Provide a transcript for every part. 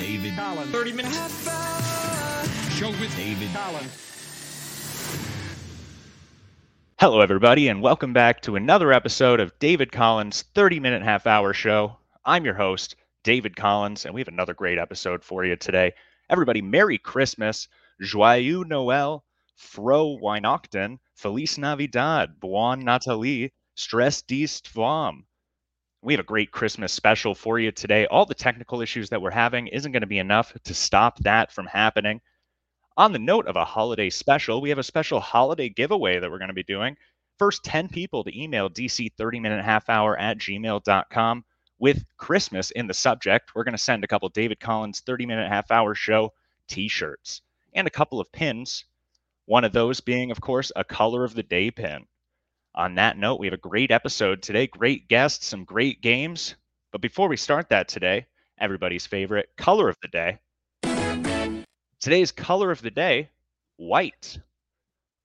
David Collins. 30 minutes. Show with David Collins. Hello, everybody, and welcome back to another episode of David Collins' 30 minute half hour show. I'm your host, David Collins, and we have another great episode for you today. Everybody, Merry Christmas, Joyeux Noël, Fro Weihnachten, Feliz Navidad, Buon Nathalie, Stress dies Tvam. We have a great Christmas special for you today. All the technical issues that we're having isn't going to be enough to stop that from happening. On the note of a holiday special, we have a special holiday giveaway that we're going to be doing. First 10 people to email DC 30 minute half hour at gmail.com with Christmas in the subject. We're going to send a couple David Collins 30 minute half hour show t shirts and a couple of pins. One of those being, of course, a color of the day pin. On that note, we have a great episode today, great guests, some great games. But before we start that today, everybody's favorite color of the day Today's color of the day, white.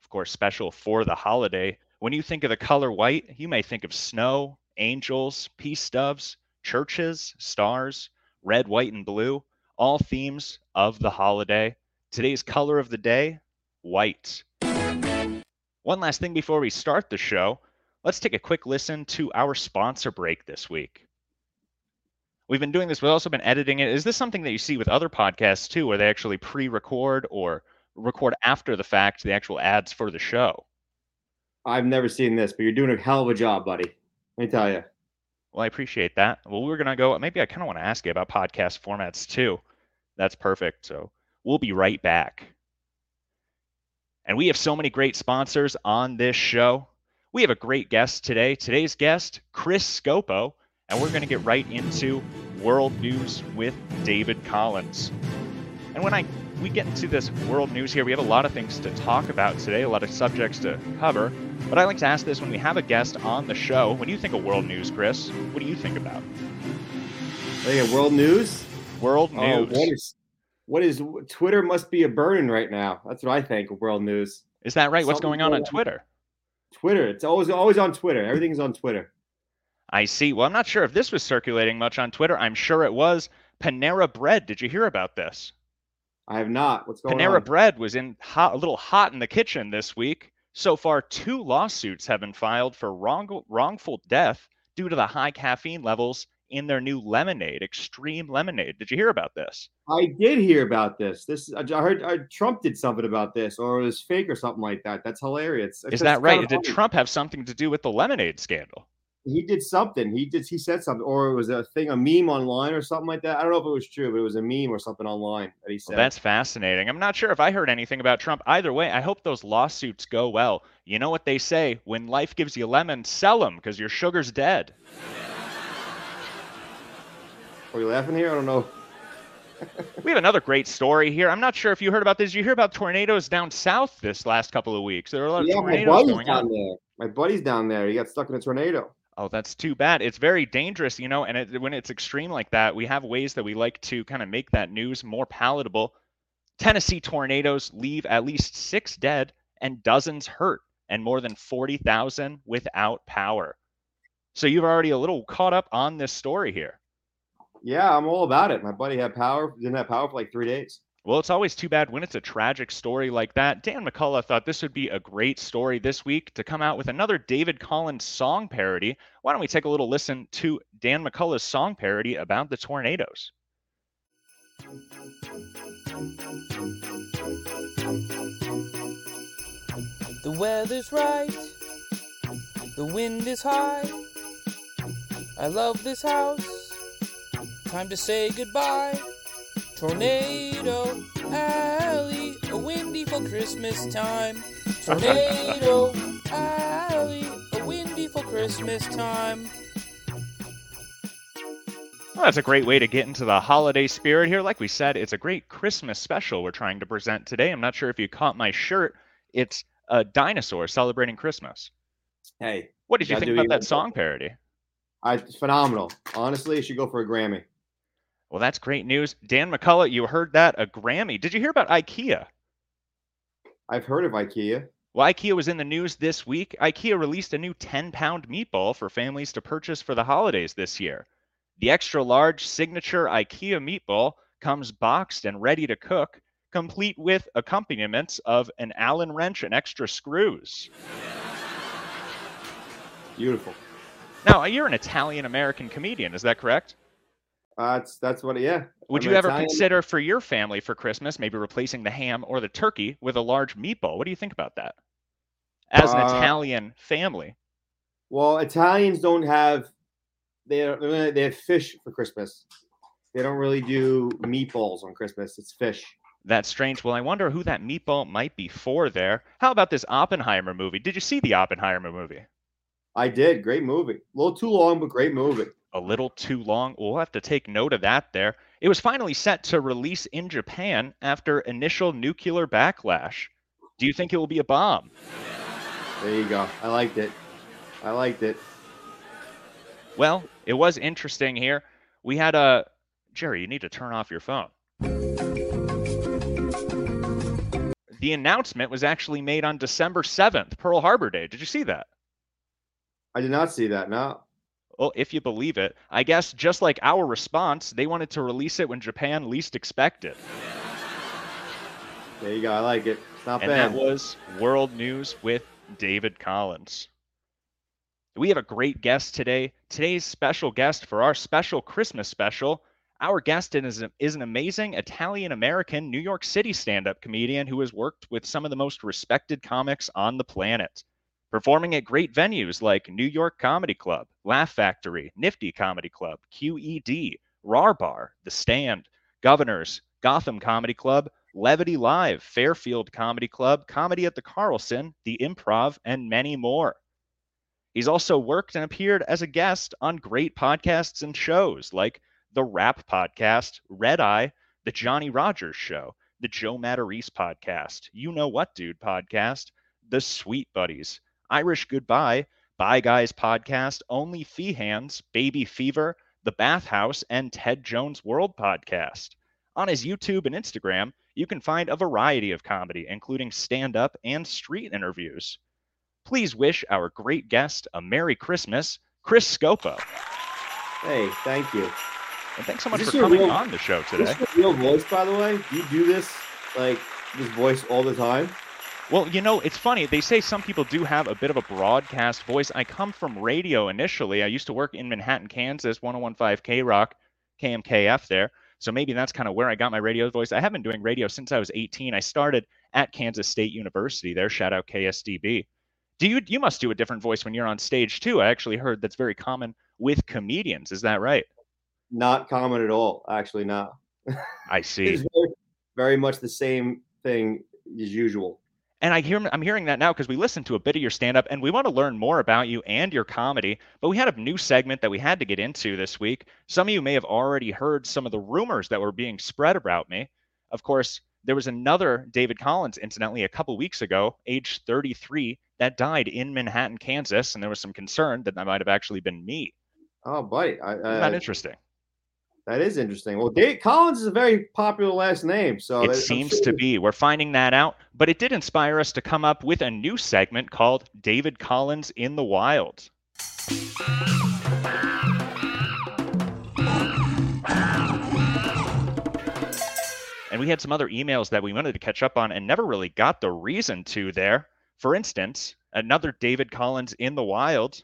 Of course, special for the holiday. When you think of the color white, you may think of snow, angels, peace doves, churches, stars, red, white, and blue, all themes of the holiday. Today's color of the day, white. One last thing before we start the show, let's take a quick listen to our sponsor break this week. We've been doing this. We've also been editing it. Is this something that you see with other podcasts too, where they actually pre-record or record after the fact the actual ads for the show? I've never seen this, but you're doing a hell of a job, buddy. Let me tell you. Well, I appreciate that. Well, we're gonna go. Maybe I kind of want to ask you about podcast formats too. That's perfect. So we'll be right back. And we have so many great sponsors on this show. We have a great guest today. Today's guest, Chris Scopo and we're going to get right into world news with David Collins. And when I we get into this world news here, we have a lot of things to talk about today, a lot of subjects to cover. But I like to ask this when we have a guest on the show. When you think of world news, Chris, what do you think about? Hey, world news. World Oh, news. what is what is Twitter must be a burden right now. That's what I think of world news. Is that right? What's something going on on on. Twitter? Twitter. It's always always on Twitter. Everything's on Twitter. I see. Well, I'm not sure if this was circulating much on Twitter. I'm sure it was. Panera Bread. Did you hear about this? I have not. What's going Panera on? Panera Bread was in hot, a little hot in the kitchen this week. So far, two lawsuits have been filed for wrong, wrongful death due to the high caffeine levels in their new lemonade, Extreme Lemonade. Did you hear about this? I did hear about this. This I heard I, Trump did something about this, or it was fake or something like that. That's hilarious. Is that right? Did funny. Trump have something to do with the lemonade scandal? He did something. He did. He said something, or it was a thing, a meme online or something like that. I don't know if it was true, but it was a meme or something online that he said. Well, that's fascinating. I'm not sure if I heard anything about Trump. Either way, I hope those lawsuits go well. You know what they say when life gives you lemons, sell them because your sugar's dead. Are you laughing here? I don't know. We have another great story here. I'm not sure if you heard about this. You hear about tornadoes down south this last couple of weeks? There are a lot of Yeah, my tornadoes buddy's going down on. there. My buddy's down there. He got stuck in a tornado. Oh, that's too bad. It's very dangerous, you know, and it, when it's extreme like that, we have ways that we like to kind of make that news more palatable. Tennessee tornadoes leave at least six dead and dozens hurt, and more than 40,000 without power. So you've already a little caught up on this story here. Yeah, I'm all about it. My buddy had power. Didn't have power for like three days. Well, it's always too bad when it's a tragic story like that. Dan McCullough thought this would be a great story this week to come out with another David Collins song parody. Why don't we take a little listen to Dan McCullough's song parody about the tornadoes? The weather's right. The wind is high. I love this house. Time to say goodbye. Tornado Alley, a windy for Christmas time. Tornado Alley, a windy for Christmas time. Well, that's a great way to get into the holiday spirit here. Like we said, it's a great Christmas special we're trying to present today. I'm not sure if you caught my shirt. It's a dinosaur celebrating Christmas. Hey, What did you think about that song parody? I phenomenal. Honestly, it should go for a Grammy. Well, that's great news. Dan McCullough, you heard that, a Grammy. Did you hear about IKEA? I've heard of IKEA. Well, IKEA was in the news this week. IKEA released a new 10 pound meatball for families to purchase for the holidays this year. The extra large signature IKEA meatball comes boxed and ready to cook, complete with accompaniments of an Allen wrench and extra screws. Beautiful. Now, you're an Italian American comedian, is that correct? Uh, that's that's what. Yeah. Would I'm you ever Italian. consider for your family for Christmas maybe replacing the ham or the turkey with a large meatball? What do you think about that? As an Uh, Italian family. Well, Italians don't have they they have fish for Christmas. They don't really do meatballs on Christmas. It's fish. That's strange. Well, I wonder who that meatball might be for there. How about this Oppenheimer movie? Did you see the Oppenheimer movie? I did. Great movie. A little too long, but great movie. A little too long. We'll have to take note of that there. It was finally set to release in Japan after initial nuclear backlash. Do you think it will be a bomb? There you go. I liked it. I liked it. Well, it was interesting here. We had a Jerry, you need to turn off your phone. The announcement was actually made on December 7th, Pearl Harbor Day. Did you see that? I did not see that. No. Well, if you believe it, I guess just like our response, they wanted to release it when Japan least expected. There you go. I like it. It's not And bad. that was World News with David Collins. We have a great guest today. Today's special guest for our special Christmas special. Our guest is, is an amazing Italian American New York City stand up comedian who has worked with some of the most respected comics on the planet, performing at great venues like New York Comedy Club, Laugh Factory, Nifty Comedy Club, QED, Rar Bar, The Stand, Governors, Gotham Comedy Club, Levity Live, Fairfield Comedy Club, Comedy at the Carlson, The Improv, and many more. He's also worked and appeared as a guest on great podcasts and shows like the Rap Podcast, Red Eye, The Johnny Rogers Show, The Joe Matarese Podcast, You Know What Dude Podcast, The Sweet Buddies, Irish Goodbye, Bye Guys Podcast, Only Fee Hands, Baby Fever, The Bathhouse, and Ted Jones World Podcast. On his YouTube and Instagram, you can find a variety of comedy, including stand up and street interviews. Please wish our great guest a Merry Christmas, Chris Scopo. hey, thank you. And thanks so much for coming real- on the show Is today. this your real voice, by the way? Do you do this like this voice all the time? Well, you know, it's funny. They say some people do have a bit of a broadcast voice. I come from radio initially. I used to work in Manhattan, Kansas, 1015 K Rock, KMKF there. So maybe that's kind of where I got my radio voice. I have been doing radio since I was 18. I started at Kansas State University there. Shout out KSDB. Do you you must do a different voice when you're on stage too? I actually heard that's very common with comedians. Is that right? Not common at all. Actually, not. I see. It's very, very much the same thing as usual. And I hear I'm hearing that now because we listened to a bit of your stand up and we want to learn more about you and your comedy. But we had a new segment that we had to get into this week. Some of you may have already heard some of the rumors that were being spread about me. Of course, there was another David Collins, incidentally, a couple weeks ago, age 33, that died in Manhattan, Kansas, and there was some concern that that might have actually been me. Oh, buddy, I, Isn't that uh, interesting? That is interesting. Well, Dave Collins is a very popular last name, so It that- seems sure to be. We're finding that out, but it did inspire us to come up with a new segment called David Collins in the Wild. And we had some other emails that we wanted to catch up on and never really got the reason to there. For instance, another David Collins in the wild.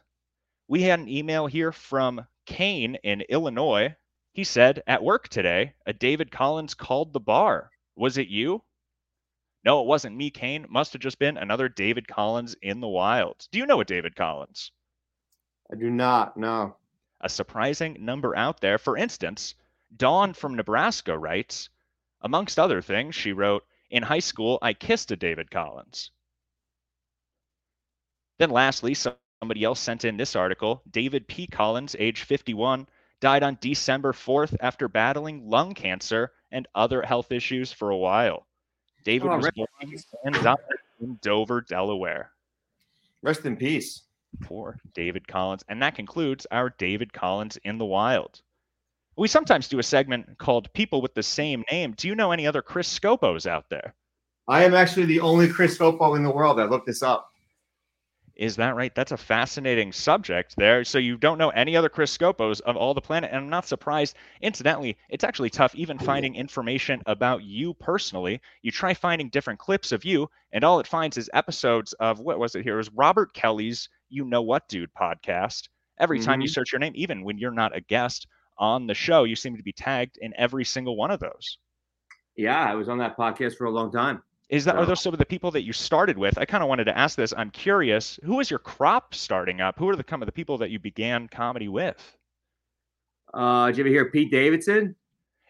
We had an email here from Kane in Illinois. He said, At work today, a David Collins called the bar. Was it you? No, it wasn't me, Kane. Must have just been another David Collins in the wild. Do you know a David Collins? I do not. No. a surprising number out there. For instance, Dawn from Nebraska writes, amongst other things, she wrote, In high school, I kissed a David Collins. Then, lastly, somebody else sent in this article David P. Collins, age 51, died on December 4th after battling lung cancer and other health issues for a while. David Oh, was born and died in Dover, Delaware. Rest in peace. Poor David Collins. And that concludes our David Collins in the Wild. We sometimes do a segment called People with the Same Name. Do you know any other Chris Scopos out there? I am actually the only Chris Scopo in the world. I looked this up. Is that right? That's a fascinating subject there. So you don't know any other Chris Scopos of all the planet, and I'm not surprised. Incidentally, it's actually tough even finding information about you personally. You try finding different clips of you, and all it finds is episodes of what was it here? It was Robert Kelly's You Know What Dude podcast. Every time you Mhm. search your name, even when you're not a guest on the show, you seem to be tagged in every single one of those. Yeah, I was on that podcast for a long time. Is that are those some of the people that you started with? I kind of wanted to ask this. I'm curious. Who was your crop starting up? Who are the some of the people that you began comedy with? Uh, did you ever hear Pete Davidson?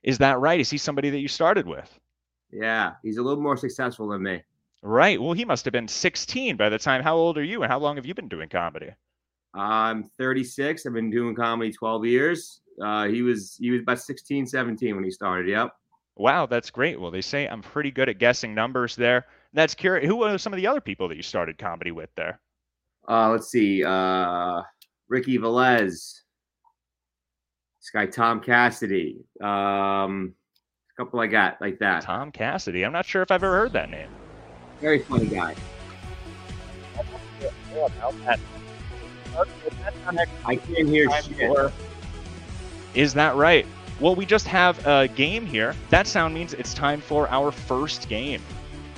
Is that right? Is he somebody that you started with? Yeah, he's a little more successful than me. Right. Well, he must have been 16 by the time. How old are you, and how long have you been doing comedy? I'm 36. I've been doing comedy 12 years. Uh, he was he was about 16, 17 when he started. Yep. Wow, that's great. Well, they say I'm pretty good at guessing numbers there. That's curious. Who are some of the other people that you started comedy with there? Uh, let's see. Uh, Ricky Velez. This guy Tom Cassidy. Um, a couple I got like that. Tom Cassidy. I'm not sure if I've ever heard that name. Very funny guy. I can't hear shit. Is that right? Well, we just have a game here. That sound means it's time for our first game.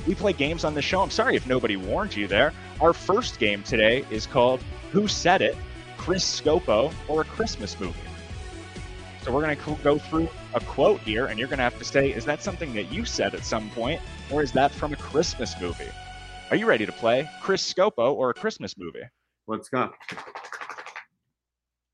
We play games on the show. I'm sorry if nobody warned you there. Our first game today is called Who Said It? Chris Scopo or a Christmas movie. So we're going to go through a quote here, and you're going to have to say, is that something that you said at some point, or is that from a Christmas movie? Are you ready to play Chris Scopo or a Christmas movie? Let's go.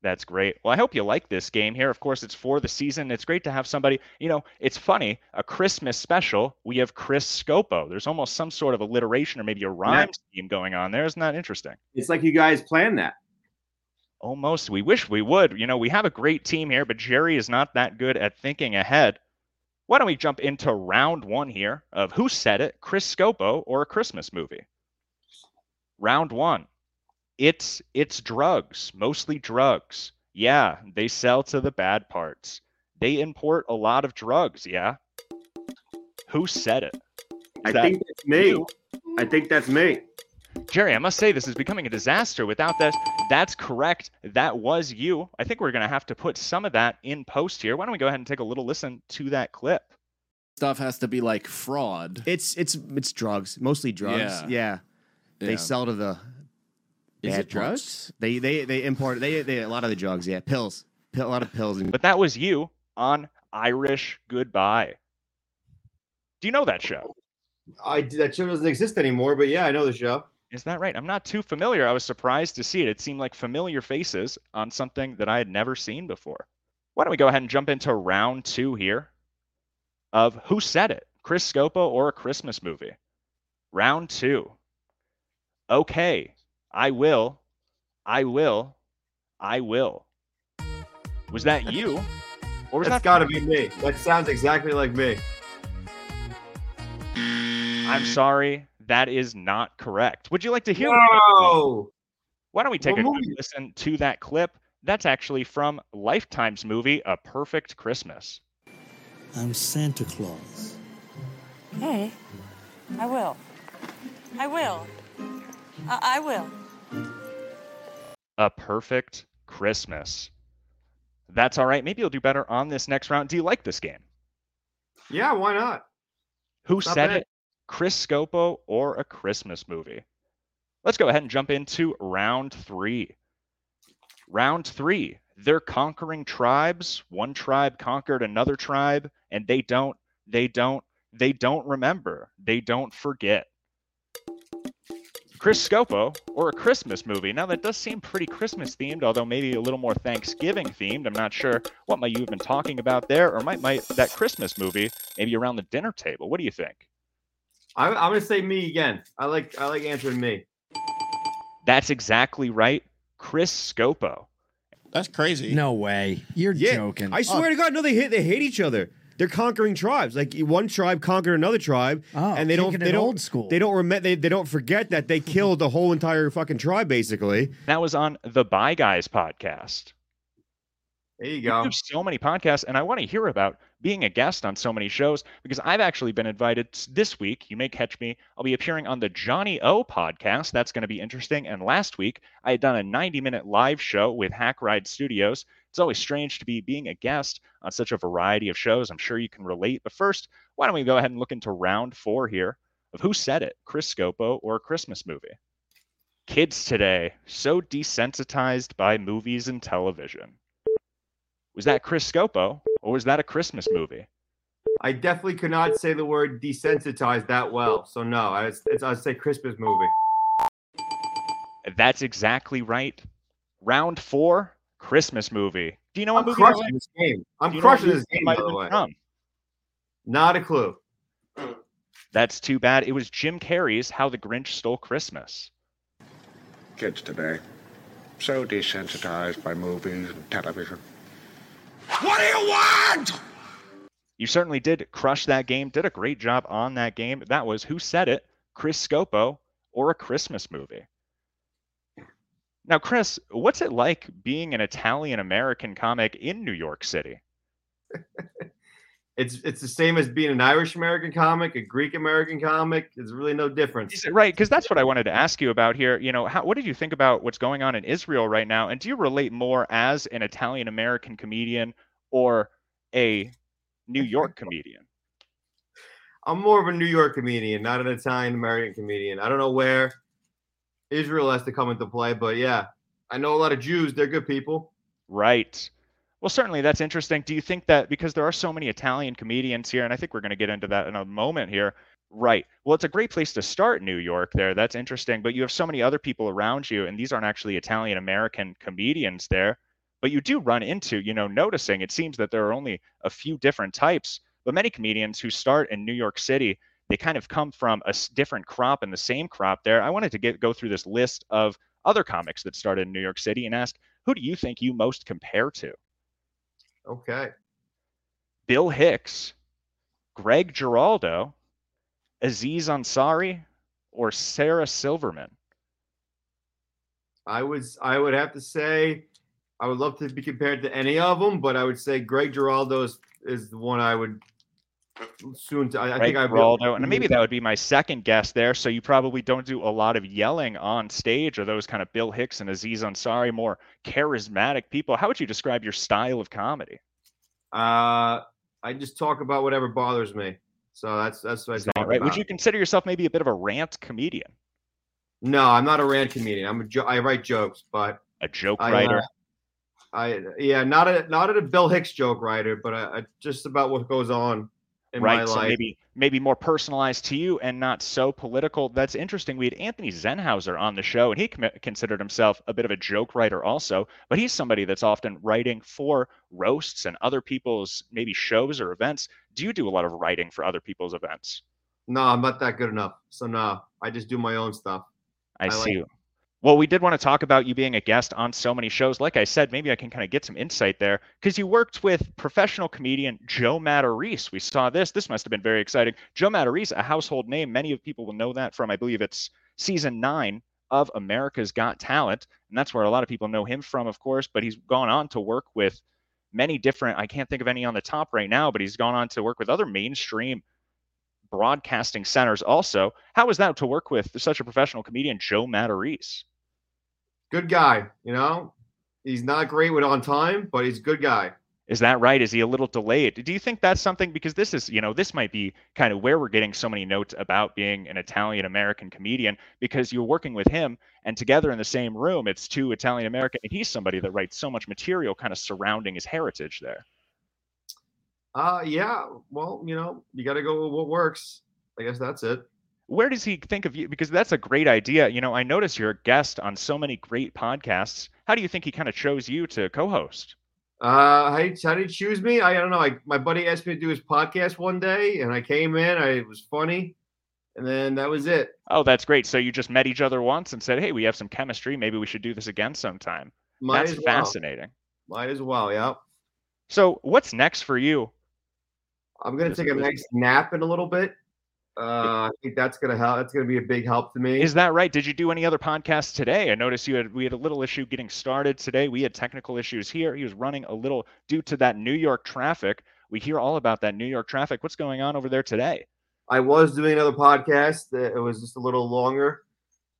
That's great. Well, I hope you like this game here. Of course, it's for the season. It's great to have somebody, you know, it's funny, a Christmas special. We have Chris Scopo. There's almost some sort of alliteration or maybe a rhyme scheme going on there. Isn't that interesting? It's like you guys planned that. Almost. We wish we would. You know, we have a great team here, but Jerry is not that good at thinking ahead. Why don't we jump into round one here of Who Said It, Chris Scopo or a Christmas movie? Round one. It's it's drugs, mostly drugs. Yeah, they sell to the bad parts. They import a lot of drugs, yeah. Who said it? I that think that's me. you? I think that's me. Jerry, I must say this is becoming a disaster without this. That's correct. That was you. I think we're going to have to put some of that in post here. Why don't we go ahead and take a little listen to that clip? Stuff has to be like fraud. It's it's it's drugs, mostly drugs. Yeah. Yeah, they Yeah. sell to the. Is bad it parts. drugs? They they they import they they a lot of the drugs. Yeah, pills, a lot of pills. But that was you on Irish Goodbye. Do you know that show? I that show doesn't exist anymore, but yeah, I know the show. Is that right? I'm not too familiar. I was surprised to see it. It seemed like familiar faces on something that I had never seen before. Why don't we go ahead and jump into round two here of Who Said It? Chris Scopo or a Christmas movie? Round two. Okay, I will. I will. I will. Was that you? Or was That's that got to be me. That sounds exactly like me. I'm sorry, that is not correct. Would you like to hear? No. Why don't we take What a quick movie? listen to that clip? That's actually from Lifetime's movie, A Perfect Christmas. I'm Santa Claus. Hey, I will. I will. I, I will. A Perfect Christmas. That's all right. Maybe you'll do better on this next round. Do you like this game? Yeah, why not? Who Not said bad. it? Chris Scopo or a Christmas movie? Let's go ahead and jump into round three. Round three. They're conquering tribes. One tribe conquered another tribe, and they don't, they don't, they don't remember. They don't forget. Chris Scopo or a Christmas movie. Now that does seem pretty Christmas themed, although maybe a little more Thanksgiving themed. I'm not sure what might you have been talking about there, or might might that Christmas movie maybe around the dinner table. What do you think? I'm, I'm gonna say me again. I like I like answering me. That's exactly right. Chris Scopo. That's crazy. No way. You're yeah, joking. I swear oh. to God, no, they hate they hate each other. They're conquering tribes. Like one tribe conquered another tribe, Oh, and they don't. They don't old school. they don't remember they, they don't forget that they killed the whole entire fucking tribe basically. That was on the Bye Guys podcast. There you You go. do so many podcasts, and I want to hear about being a guest on so many shows because I've actually been invited this week. You may catch me. I'll be appearing on the Johnny O podcast. That's going to be interesting. And last week, I had done a 90 minute live show with Hack Ride Studios. It's always strange to be being a guest on such a variety of shows. I'm sure you can relate. But first, why don't we go ahead and look into round four here of Who Said It, Chris Scopo or a Christmas movie? Kids today, so desensitized by movies and television. Was that Chris Scopo or was that a Christmas movie? I definitely could not say the word desensitized that well. So no, I, it's, I'd say Christmas movie. That's exactly right. Round four, Christmas movie. Do you know what I'm movie crushing this game. I'm you know crushing this game, might by have the been way. from? Not a clue. That's too bad. It was Jim Carrey's How the Grinch Stole Christmas. Kids today, so desensitized by movies and television. What do you want? You certainly did crush that game, did a great job on that game. That was Who Said It, Chris Scopo, or a Christmas movie. Now, Chris, what's it like being an Italian American comic in New York City? It's it's the same as being an Irish American comic, a Greek American comic. There's really no difference. Right? Because that's what I wanted to ask you about here. You know, how, what did you think about what's going on in Israel right now? And do you relate more as an Italian American comedian or a New York comedian? I'm more of a New York comedian, not an Italian American comedian. I don't know where Israel has to come into play, but yeah, I know a lot of Jews. They're good people. Right. Well, certainly that's interesting. Do you think that because there are so many Italian comedians here, and I think we're going to get into that in a moment here. Right. Well, it's a great place to start, New York, there. That's interesting. But you have so many other people around you, and these aren't actually Italian American comedians there. But you do run into, you know, noticing it seems that there are only a few different types, but many comedians who start in New York City, they kind of come from a different crop and the same crop there. I wanted to get go through this list of other comics that started in New York City and ask, who do you think you most compare to? Okay. Bill Hicks, Greg Giraldo, Aziz Ansari, or Sarah Silverman? I was I would have to say I would love to be compared to any of them, but I would say Greg Giraldo is, is the one I would soon. To, I, I Greg think I Giraldo, and maybe that would be my second guess there. So you probably don't do a lot of yelling on stage, or those kind of Bill Hicks and Aziz Ansari, more charismatic people. How would you describe your style of comedy? Uh, I just talk about whatever bothers me. So that's that's what Is I talk right? about. Would you consider yourself maybe a bit of a rant comedian, No, I'm not a rant comedian. I'm a jo- I write jokes, but a joke I, writer? uh, I yeah, not a not a Bill Hicks joke writer, but I, I just about what goes on in my right so life. maybe maybe more personalized to you and not so political that's interesting we had anthony zenhauser on the show and he commi- considered himself a bit of a joke writer also but he's somebody that's often writing for roasts and other people's maybe shows or events do you do a lot of writing for other people's events No, I'm not that good enough. So no, I just do my own stuff. i, I like- see well we did want to talk about you being a guest on so many shows. Like i said maybe i can kind of get some insight there because you worked with professional comedian joe matarese. We saw this. This must have been very exciting. Joe matarese a household name. Many of people will know that from i believe it's season nine of america's got talent and that's where a lot of people know him from of course but he's gone on to work with many different i can't think of any on the top right now but he's gone on to work with other mainstream broadcasting centers also. How was that to work with such a professional comedian joe matarese Good guy, you know. He's not great with on time, but he's a good guy. Is that right? Is he a little delayed? Do you think that's something because this is, you know, this might be kind of where we're getting so many notes about being an Italian American comedian because you're working with him and together in the same room, it's two Italian American and he's somebody that writes so much material kind of surrounding his heritage there. Uh yeah. Well, you know, you gotta go with what works. I guess that's it. Where does he think of you? Because that's a great idea. You know, I notice you're a guest on so many great podcasts. How do you think he kind of chose you to co-host? Uh, how, did- how did he choose me? I don't know. I, my buddy asked me to do his podcast one day, and I came in. I it was funny, and then that was it. Oh, that's great. So you just met each other once and said, "Hey, we have some chemistry. Maybe we should do this again sometime." Might that's well. fascinating. Might as well. Yeah. So, what's next for you? I'm gonna This take a nice nap in a little bit. Uh, I think that's gonna help. That's gonna be a big help to me. Is that right? Did you do any other podcasts today? I noticed you had we had a little issue getting started today. We had technical issues here. He was running a little due to that New York traffic. We hear all about that New York traffic. What's going on over there today? I was doing another podcast. It was just a little longer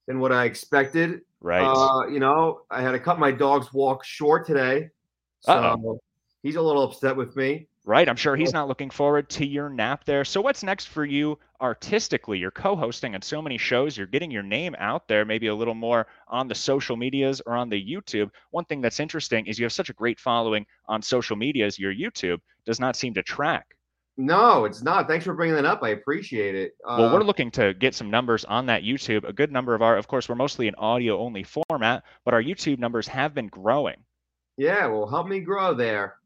than what I expected. Right. Uh, you know, I had to cut my dog's walk short today. So Uh-oh. he's a little upset with me. Right. I'm sure he's not looking forward to your nap there. So, what's next for you artistically? You're co hosting on so many shows. You're getting your name out there, maybe a little more on the social medias or on the YouTube. One thing that's interesting is you have such a great following on social medias. Your YouTube does not seem to track. No, it's not. Thanks for bringing that up. I appreciate it. Well, Uh, we're looking to get some numbers on that YouTube. A good number of our, of course, we're mostly an audio only format, but our YouTube numbers have been growing. yeah, well, help me grow there.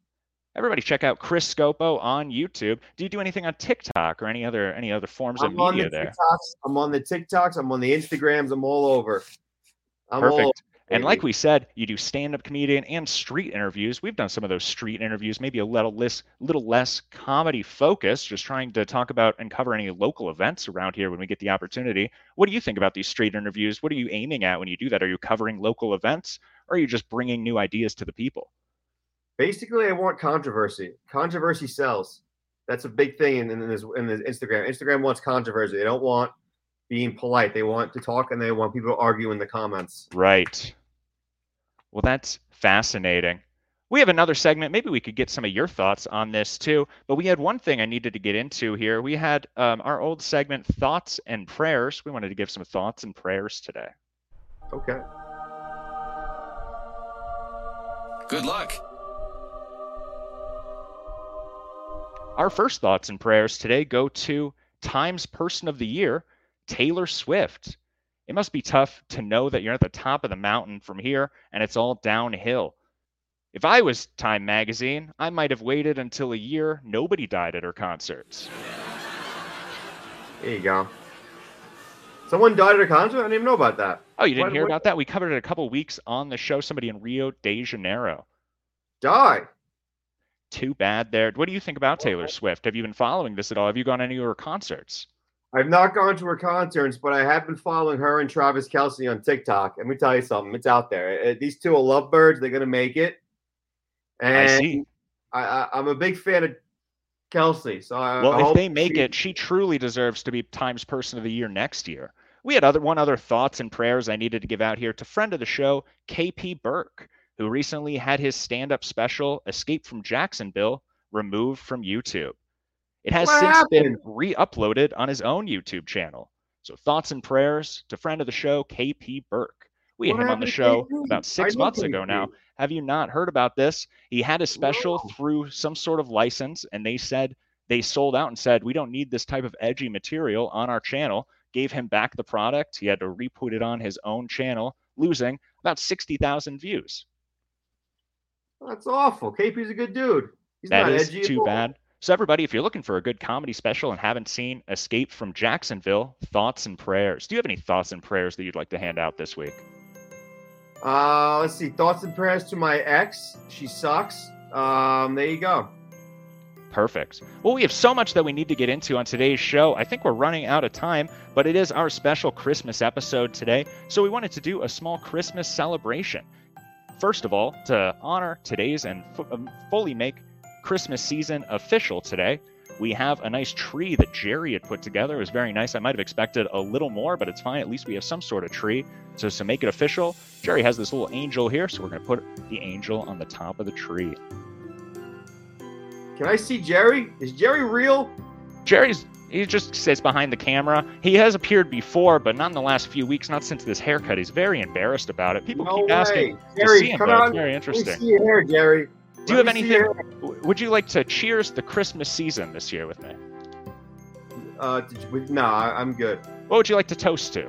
Everybody, check out Chris Scopo on YouTube. Do you do anything on TikTok or any other any other forms of I'm on media the there? TikToks. I'm on the TikToks. I'm on the Instagrams. I'm all over. I'm all over, Perfect. And like we said, you do stand-up comedian and street interviews. We've done some of those street interviews, maybe a little less, little less comedy focused, just trying to talk about and cover any local events around here when we get the opportunity. What do you think about these street interviews? What are you aiming at when you do that? Are you covering local events, or are you just bringing new ideas to the people? Basically, I want controversy. Controversy sells. That's a big thing in, in this in this Instagram. Instagram wants controversy. They don't want being polite. They want to talk and they want people to argue in the comments. Right. Well, that's fascinating. We have another segment. Maybe we could get some of your thoughts on this too. But we had one thing I needed to get into here. We had um, our old segment, Thoughts and Prayers. We wanted to give some thoughts and prayers today. Okay. Good luck. Our first thoughts and prayers today go to Times Person of the Year, Taylor Swift. It must be tough to know that you're at the top of the mountain from here and it's all downhill. If I was Time Magazine, I might have waited until a year nobody died at her concerts. There you go. Someone died at a concert. I didn't even know about that. Oh, you didn't What- hear what- about that? We covered it a couple weeks on the show. Somebody in Rio de Janeiro. Die. Too bad there. What do you think about Taylor Swift? Have you been following this at all? Have you gone to any of her concerts? I've not gone to her concerts, but I have been following her and Travis Kelce on TikTok. Let me tell you something. It's out there. Uh, These two are lovebirds. They're gonna make it. And I see. I, I, I'm a big fan of Kelsey. So I, Well, I if they make she- it, she truly deserves to be Times Person of the Year next year. We had other one other thoughts and prayers I needed to give out here to friend of the show, KP Burke, who recently had his stand-up special Escape from Jacksonville removed from YouTube. It has What since been re-uploaded on his own YouTube channel. So thoughts and prayers to friend of the show, KP Burke. We had him on the show about six months ago now. Have you not heard about this? He had a special No. through some sort of license, and they said they sold out and said, We don't need this type of edgy material on our channel. Gave him back the product. He had to re put it on his own channel, losing about 60,000 views. That's awful. KP's a good dude. He's That not is edgy too bad. So, everybody, if you're looking for a good comedy special and haven't seen Escape from Jacksonville, thoughts and prayers. Do you have any thoughts and prayers that you'd like to hand out this week? Uh, let's see. Thoughts and prayers to my ex. She sucks. Um, there you go. Perfect. Well, we have so much that we need to get into on today's show. I think we're running out of time, but it is our special Christmas episode today. So we wanted to do a small Christmas celebration. First of all, to honor today's and fu- um, fully make Christmas season official today, we have a nice tree that Jerry had put together. It was very nice. I might have expected a little more, but it's fine. At least we have some sort of tree. So to make it official, Jerry has this little angel here, so we're going to put the angel on the top of the tree. Can I see Jerry? Is Jerry real? Jerry's he just sits behind the camera. He has appeared before, but not in the last few weeks, not since this haircut. He's very embarrassed about it. People No keep way. asking to see him, come though. on. It's very interesting. see your hair, Jerry. Do you have anything? Would you like to cheers the Christmas season this year with me? Uh, you, I'm good. What would you like to toast to?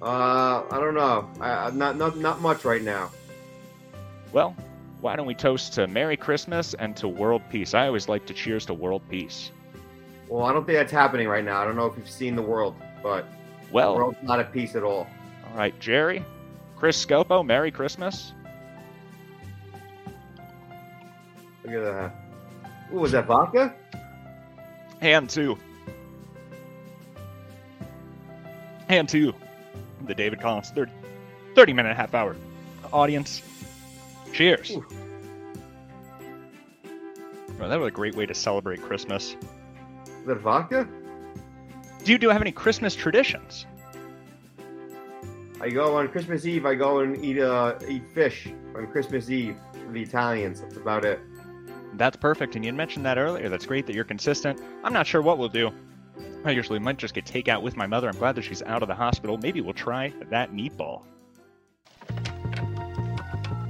Uh, I don't know. I, I not not not much right now. Well, why don't we toast to Merry Christmas and to world peace? I always like to cheers to world peace. Well, I don't think that's happening right now. I don't know if you've seen the world, but the Well, all world's not at peace at all. all. right, Jerry, Chris Scopo, Merry Christmas. Look at that. What was that vodka? Hand two. Hand two. The David Collins 30, 30 minute, half hour audience. Cheers. Well, that was a great way to celebrate Christmas. Is that vodka? Do you do have any Christmas traditions? I go on Christmas Eve. I go and eat uh eat fish on Christmas Eve for the Italians. That's about it. That's perfect. And you mentioned that earlier. That's great that you're consistent. I'm not sure what we'll do. I usually might just get takeout with my mother. I'm glad that she's out of the hospital. Maybe we'll try that meatball.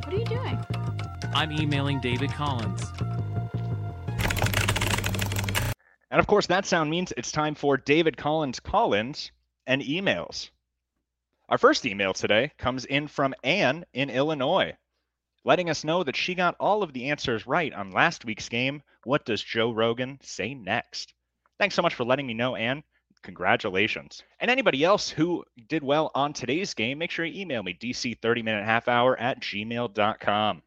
What are you doing? I'm emailing David Collins. And of course, that sound means it's time for David Collins Collins and emails. Our first email today comes in from Anne in Illinois, letting us know that she got all of the answers right on last week's game. What does Joe Rogan say next? Thanks so much for letting me know, Anne. Congratulations. And anybody else who did well on today's game, make sure you email me, dc30minute half hour at gmail.com.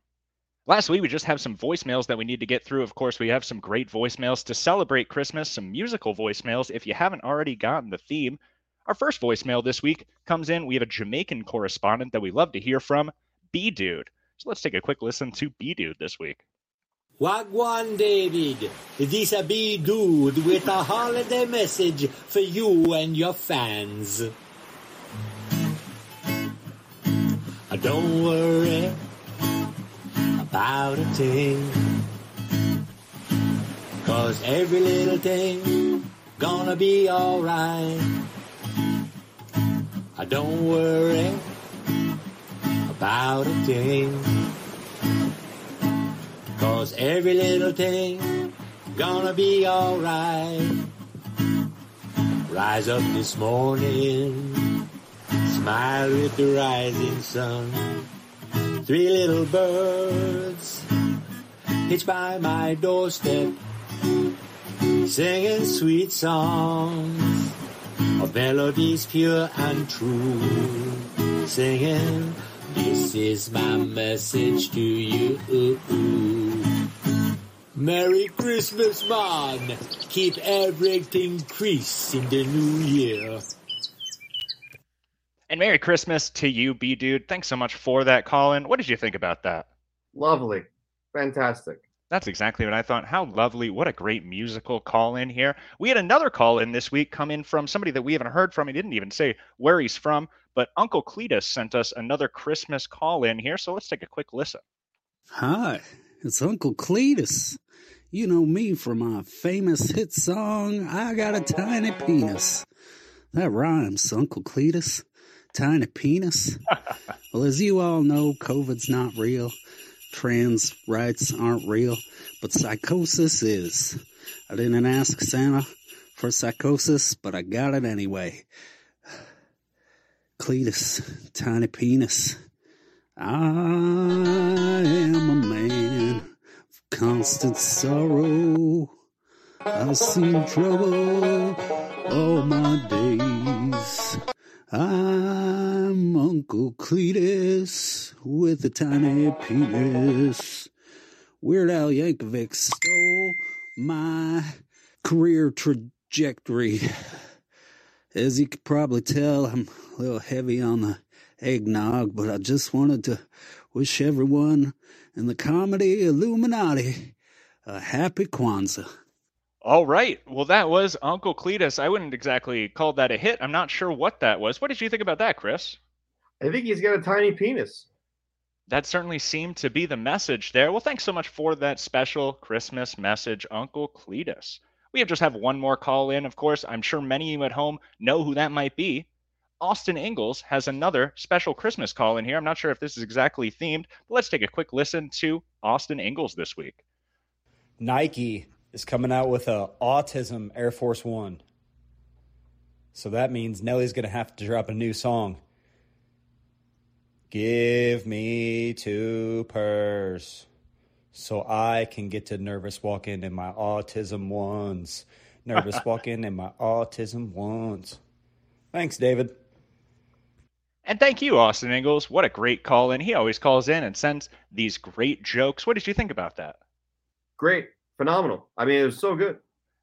Last week, we just have some voicemails that we need to get through. Of course, we have some great voicemails to celebrate Christmas, some musical voicemails. If you haven't already gotten the theme, our first voicemail this week comes in. We have a Jamaican correspondent that we love to hear from, B Dude. So let's take a quick listen to B Dude this week. Wagwan David, this a B dude with a holiday message for you and your fans. Don't worry about a thing, cause every little thing gonna be alright. I Don't worry about a thing. Cause every little thing gonna be alright. Rise up this morning, smile with the rising sun. Three little birds hitch by my doorstep, singing sweet songs of melodies pure and true. Singing, this is my message to you. Merry Christmas, man. Keep everything crease in the new year. And Merry Christmas to you, B Dude. Thanks so much for that Colin. What did you think about that? Lovely, fantastic. That's exactly what I thought. How lovely. What a great musical call in here. We had another call in this week come in from somebody that we haven't heard from. He didn't even say where he's from, but Uncle Cletus sent us another Christmas call in here. So let's take a quick listen. Hi, it's Uncle Cletus. You know me from my famous hit song, I Got a Tiny Penis. That rhymes, Uncle Cletus. Tiny penis. well, as you all know, COVID's not real. Trans rights aren't real, but psychosis is. I didn't ask Santa for psychosis, but I got it anyway. Cletus, tiny penis. I am a man of constant sorrow. I've seen trouble all my days. I'm Uncle Cletus with a tiny penis. Weird Al Yankovic stole my career trajectory. As you could probably tell, I'm a little heavy on the eggnog, but I just wanted to wish everyone in the comedy Illuminati a happy Kwanzaa. All right. Well, that was Uncle Cletus. I wouldn't exactly call that a hit. I'm not sure what that was. What did you think about that, Chris? I think he's got a tiny penis. That certainly seemed to be the message there. Well, thanks so much for that special Christmas message, Uncle Cletus. We have just have one more call in, of course. I'm sure many of you at home know who that might be. Austin Ingalls has another special Christmas call in here. I'm not sure if this is exactly themed, but let's take a quick listen to Austin Ingalls this week. Nike is coming out with a autism Air Force One. So that means Nelly's gonna have to drop a new song. Give me two purrs so I can get to nervous walking in my autism ones. Nervous walking in my autism ones. Thanks, David. And thank you, Austin Ingalls. What a great call in. He always calls in and sends these great jokes. What did you think about that? Great, phenomenal. I mean, it was so good.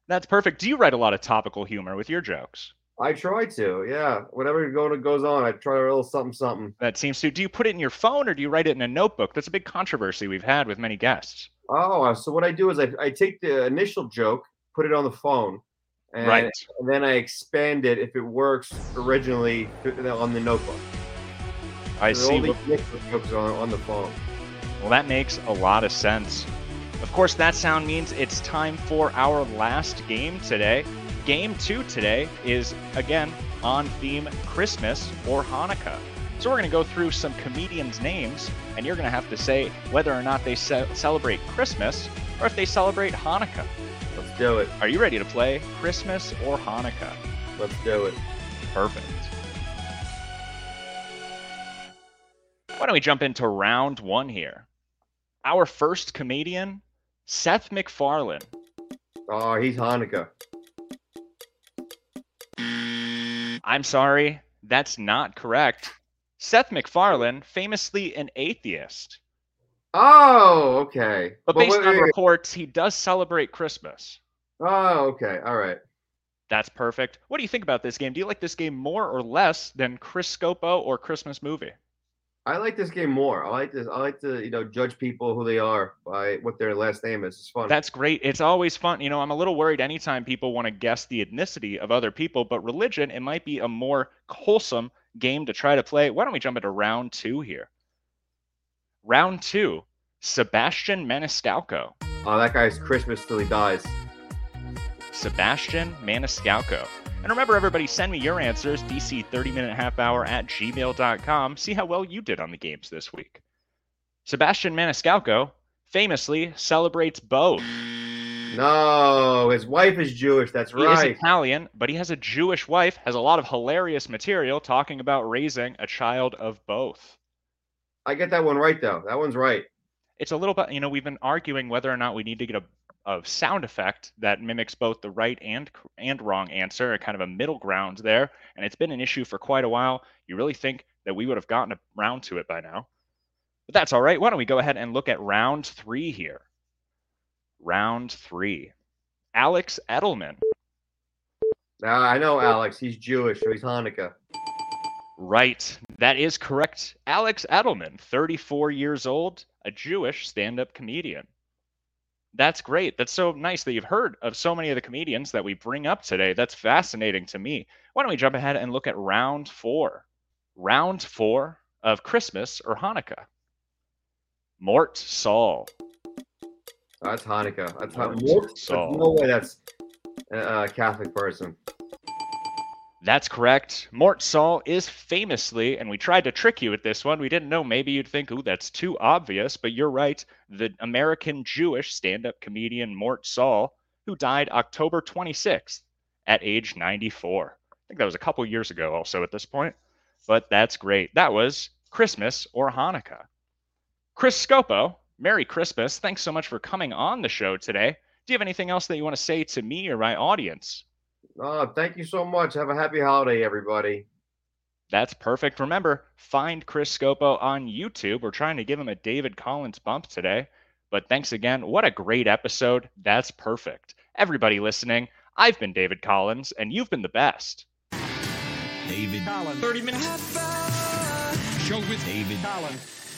That's perfect. Do you write a lot of topical humor with your jokes? I try to, yeah. Whatever goes on, I try a little something, something. That seems to. Do you put it in your phone or do you write it in a notebook? That's a big controversy we've had with many guests. Oh, uh, so what I do is I, I take the initial joke, put it on the phone, and, Right. and then I expand it if it works originally on the notebook. I So see. What- these jokes are on, on the phone. Well, that makes a lot of sense. Of course, that sound means it's time for our last game today. Game two today is, again, on theme Christmas or Hanukkah. So we're going to go through some comedians' names, and you're going to have to say whether or not they ce- celebrate Christmas or if they celebrate Hanukkah. Let's do it. Are you ready to play Christmas or Hanukkah? Let's do it. Perfect. Why don't we jump into round one here? Our first comedian, Seth MacFarlane. Oh, he's Hanukkah. I'm sorry, that's not correct. Seth MacFarlane, famously an atheist, Oh, okay. but based wait, on wait, wait. reports, he does celebrate Christmas. Oh, okay. All right. That's perfect. What do you think about this game? Do you like this game more or less than Chris Scopo or Christmas Movie? I like this game more. I like this. I like to, you know, judge people who they are by what their last name is. It's fun. That's great. It's always fun. You know, I'm a little worried anytime people want to guess the ethnicity of other people, but religion, it might be a more wholesome game to try to play. Why don't we jump into round two here? Round two, Sebastian Maniscalco. oh, that guy's Christmas till he dies. Sebastian Maniscalco. And remember, everybody, send me your answers, dc 30 minute half hour at gmail.com. See how well you did on the games this week. Sebastian Maniscalco famously celebrates both. No, his wife is Jewish. That's He is right. Italian, but he has a Jewish wife, has a lot of hilarious material talking about raising a child of both. I get that one right though. That one's right. It's a little bit, you know, we've been arguing whether or not we need to get a, a sound effect that mimics both the right and and wrong answer, a kind of a middle ground there, and it's been an issue for quite a while. You really think that we would have gotten around to it by now? But that's all right. Why don't we go ahead and look at round three here? Round three. Alex Edelman. Now I know Alex. He's Jewish, so he's Hanukkah. Right. That is correct. Alex Edelman, 34 years old, a Jewish stand up comedian. That's great. That's so nice that you've heard of so many of the comedians that we bring up today. That's fascinating to me. Why don't we jump ahead and look at round four? Round four of Christmas or Hanukkah. Mort Sahl. Oh, that's Hanukkah. That's Mort Mort. Sahl. no way that's a Catholic person. That's correct. Mort Sahl is famously, and we tried to trick you with this one. We didn't know. Maybe you'd think, ooh, that's too obvious, but you're right. The American Jewish stand up comedian Mort Sahl, who died October 26th at age 94. I think that was a couple years ago, also at this point. But that's great. That was Christmas or Hanukkah. Chris Scopo, Merry Christmas. Thanks so much for coming on the show today. Do you have anything else that you want to say to me or my audience? Oh, thank you so much. Have a happy holiday, everybody. That's perfect. Remember, find Chris Scopo on YouTube. We're trying to give him a David Collins bump today. But thanks again. What a great episode. That's perfect. Everybody listening, I've been David Collins, and you've been the best. David Collins. 30 minute half hour. Show with David Collins.